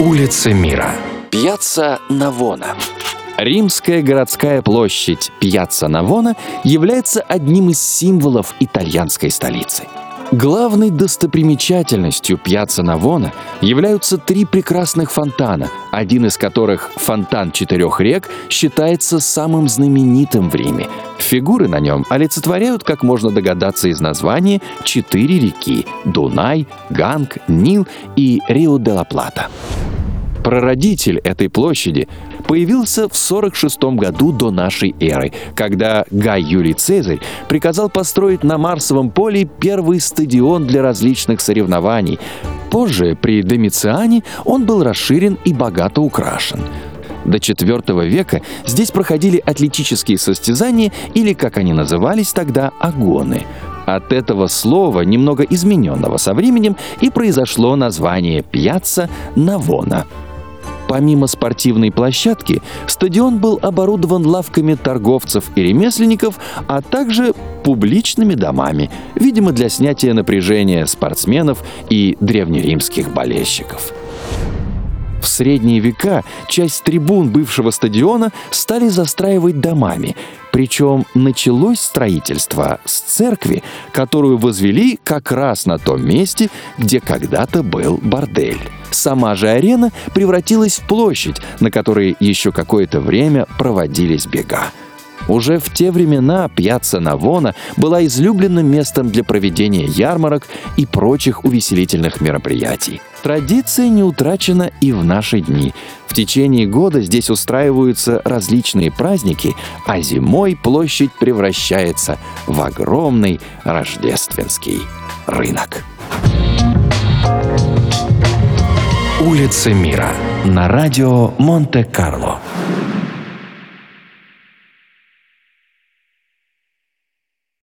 Улицы мира. Пьяцца Навона. Римская городская площадь Пьяцца Навона является одним из символов итальянской столицы. Главной достопримечательностью Пьяцца Навона являются три прекрасных фонтана, один из которых, фонтан четырех рек, считается самым знаменитым в Риме. Фигуры на нем олицетворяют, как можно догадаться из названия, четыре реки – Дунай, Ганг, Нил и Рио-де-ла-Плата. Прародитель этой площади появился в 46 году до нашей эры, когда Гай Юлий Цезарь приказал построить на Марсовом поле первый стадион для различных соревнований. Позже, при Домициане, он был расширен и богато украшен. До IV века здесь проходили атлетические состязания или, как они назывались тогда, агоны. От этого слова, немного измененного со временем, и произошло название пьяца Навона – Помимо спортивной площадки, стадион был оборудован лавками торговцев и ремесленников, а также публичными домами, видимо, для снятия напряжения спортсменов и древнеримских болельщиков. В средние века часть трибун бывшего стадиона стали застраивать домами, причем началось строительство с церкви, которую возвели как раз на том месте, где когда-то был бордель. Сама же арена превратилась в площадь, на которой еще какое-то время проводились бега. Уже в те времена пьяца Навона была излюбленным местом для проведения ярмарок и прочих увеселительных мероприятий. Традиция не утрачена и в наши дни. В течение года здесь устраиваются различные праздники, а зимой площадь превращается в огромный рождественский рынок. Улицы мира на радио Монте-Карло.